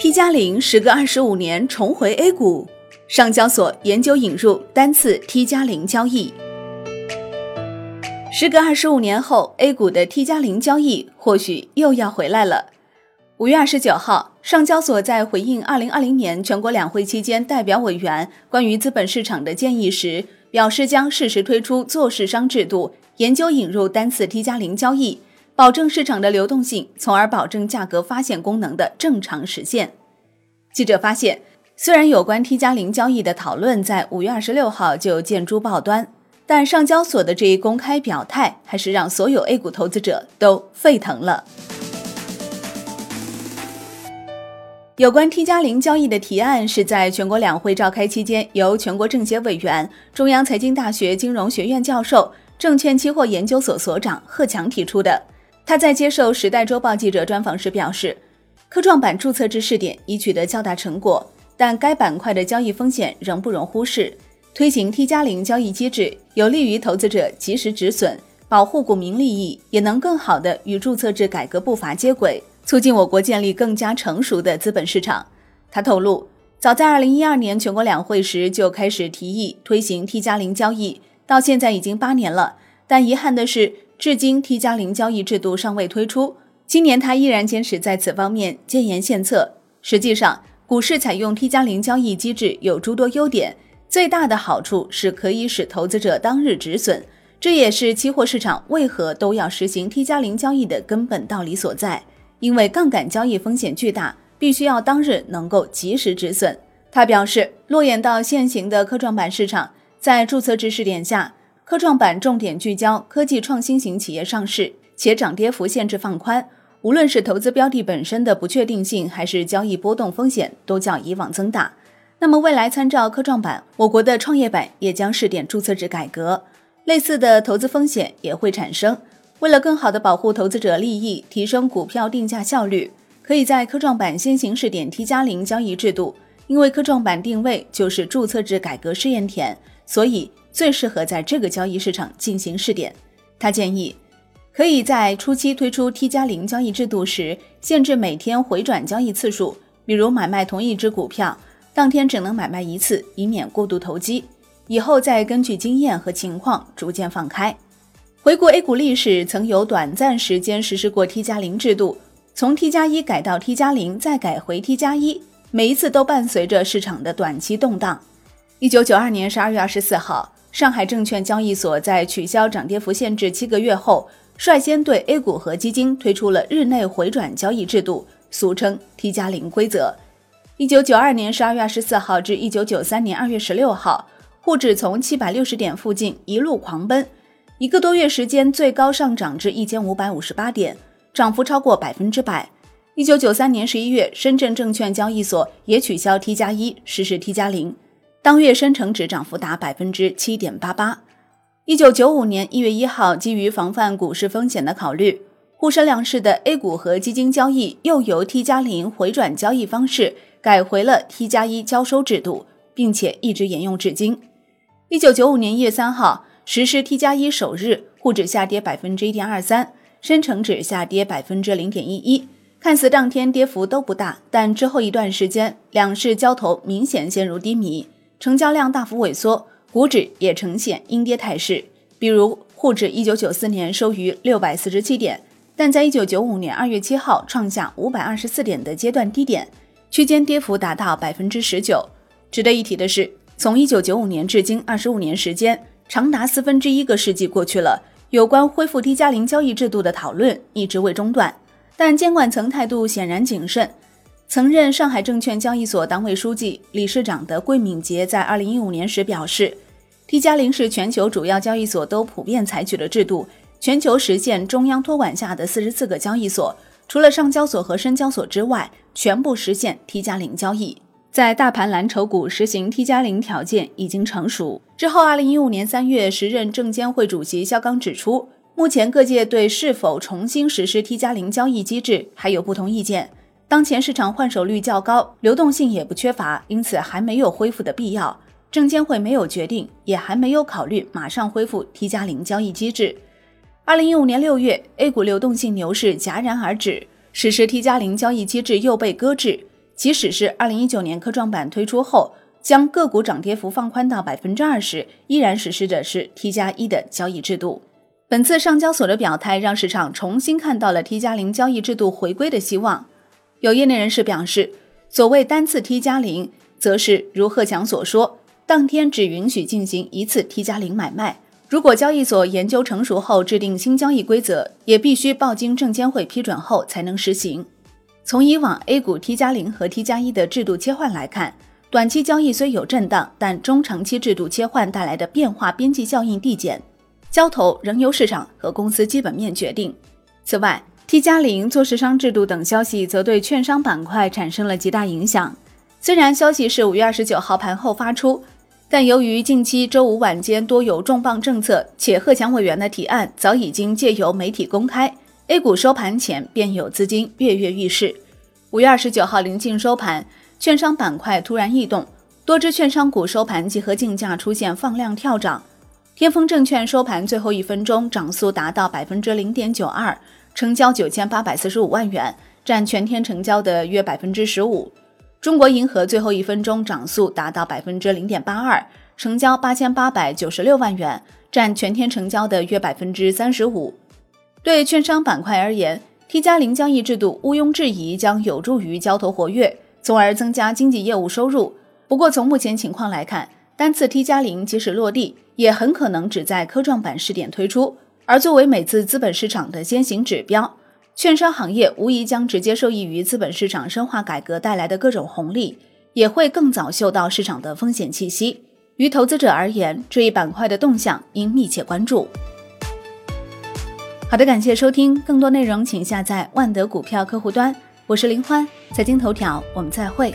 T 加零时隔二十五年重回 A 股，上交所研究引入单次 T 加零交易。时隔二十五年后，A 股的 T 加零交易或许又要回来了。五月二十九号，上交所在回应二零二零年全国两会期间代表委员关于资本市场的建议时，表示将适时推出做市商制度，研究引入单次 T 加零交易。保证市场的流动性，从而保证价格发现功能的正常实现。记者发现，虽然有关 T 加零交易的讨论在五月二十六号就见诸报端，但上交所的这一公开表态，还是让所有 A 股投资者都沸腾了。有关 T 加零交易的提案是在全国两会召开期间，由全国政协委员、中央财经大学金融学院教授、证券期货研究所所长贺强提出的。他在接受《时代周报》记者专访时表示，科创板注册制试点已取得较大成果，但该板块的交易风险仍不容忽视。推行 T 加零交易机制，有利于投资者及时止损，保护股民利益，也能更好地与注册制改革步伐接轨，促进我国建立更加成熟的资本市场。他透露，早在2012年全国两会时就开始提议推行 T 加零交易，到现在已经八年了，但遗憾的是。至今 T 加零交易制度尚未推出，今年他依然坚持在此方面建言献策。实际上，股市采用 T 加零交易机制有诸多优点，最大的好处是可以使投资者当日止损，这也是期货市场为何都要实行 T 加零交易的根本道理所在。因为杠杆交易风险巨大，必须要当日能够及时止损。他表示，落眼到现行的科创板市场，在注册制试点下。科创板重点聚焦科技创新型企业上市，且涨跌幅限制放宽，无论是投资标的本身的不确定性，还是交易波动风险，都较以往增大。那么未来参照科创板，我国的创业板也将试点注册制改革，类似的投资风险也会产生。为了更好地保护投资者利益，提升股票定价效率，可以在科创板先行试点 T 加零交易制度。因为科创板定位就是注册制改革试验田，所以。最适合在这个交易市场进行试点。他建议，可以在初期推出 T 加零交易制度时，限制每天回转交易次数，比如买卖同一只股票，当天只能买卖一次，以免过度投机。以后再根据经验和情况逐渐放开。回顾 A 股历史，曾有短暂时间实施过 T 加零制度，从 T 加一改到 T 加零，再改回 T 加一，每一次都伴随着市场的短期动荡。一九九二年十二月二十四号。上海证券交易所，在取消涨跌幅限制七个月后，率先对 A 股和基金推出了日内回转交易制度，俗称 T 加零规则。一九九二年十二月二十四号至一九九三年二月十六号，沪指从七百六十点附近一路狂奔，一个多月时间最高上涨至一千五百五十八点，涨幅超过百分之百。一九九三年十一月，深圳证券交易所也取消 T 加一，实施 T 加零。当月深成指涨幅达百分之七点八八。一九九五年一月一号，基于防范股市风险的考虑，沪深两市的 A 股和基金交易又由 T 加零回转交易方式改回了 T 加一交收制度，并且一直沿用至今。一九九五年一月三号实施 T 加一首日，沪指下跌百分之一点二三，深成指下跌百分之零点一一。看似当天跌幅都不大，但之后一段时间，两市交投明显陷入低迷。成交量大幅萎缩，股指也呈现阴跌态势。比如沪指一九九四年收于六百四十七点，但在一九九五年二月七号创下五百二十四点的阶段低点，区间跌幅达到百分之十九。值得一提的是，从一九九五年至今二十五年时间，长达四分之一个世纪过去了，有关恢复 T 加零交易制度的讨论一直未中断，但监管层态度显然谨慎。曾任上海证券交易所党委书记、理事长的桂敏杰在二零一五年时表示：“T 加零是全球主要交易所都普遍采取的制度，全球实现中央托管下的四十四个交易所，除了上交所和深交所之外，全部实现 T 加零交易。在大盘蓝筹股实行 T 加零条件已经成熟之后，二零一五年三月，时任证监会主席肖钢指出，目前各界对是否重新实施 T 加零交易机制还有不同意见。”当前市场换手率较高，流动性也不缺乏，因此还没有恢复的必要。证监会没有决定，也还没有考虑马上恢复 T 加零交易机制。二零一五年六月，A 股流动性牛市戛然而止，实施 T 加零交易机制又被搁置。即使是二零一九年科创板推出后，将个股涨跌幅放宽到百分之二十，依然实施的是 T 加一的交易制度。本次上交所的表态，让市场重新看到了 T 加零交易制度回归的希望。有业内人士表示，所谓单次 T 加零，则是如贺强所说，当天只允许进行一次 T 加零买卖。如果交易所研究成熟后制定新交易规则，也必须报经证监会批准后才能实行。从以往 A 股 T 加零和 T 加一的制度切换来看，短期交易虽有震荡，但中长期制度切换带来的变化边际效应递减，交投仍由市场和公司基本面决定。此外，T 加零做市商制度等消息则对券商板块产生了极大影响。虽然消息是五月二十九号盘后发出。但由于近期周五晚间多有重磅政策，且贺强委员的提案早已经借由媒体公开，A 股收盘前便有资金跃跃欲试。五月二十九号临近收盘，券商板块突然异动，多只券商股收盘集合竞价出现放量跳涨。天风证券收盘最后一分钟涨速达到百分之零点九二，成交九千八百四十五万元，占全天成交的约百分之十五。中国银河最后一分钟涨速达到百分之零点八二，成交八千八百九十六万元，占全天成交的约百分之三十五。对券商板块而言，T 加零交易制度毋庸置疑将有助于交投活跃，从而增加经纪业务收入。不过，从目前情况来看，单次 T 加零即使落地，也很可能只在科创板试点推出，而作为每次资本市场的先行指标。券商行业无疑将直接受益于资本市场深化改革带来的各种红利，也会更早嗅到市场的风险气息。于投资者而言，这一板块的动向应密切关注。好的，感谢收听，更多内容请下载万德股票客户端。我是林欢，财经头条，我们再会。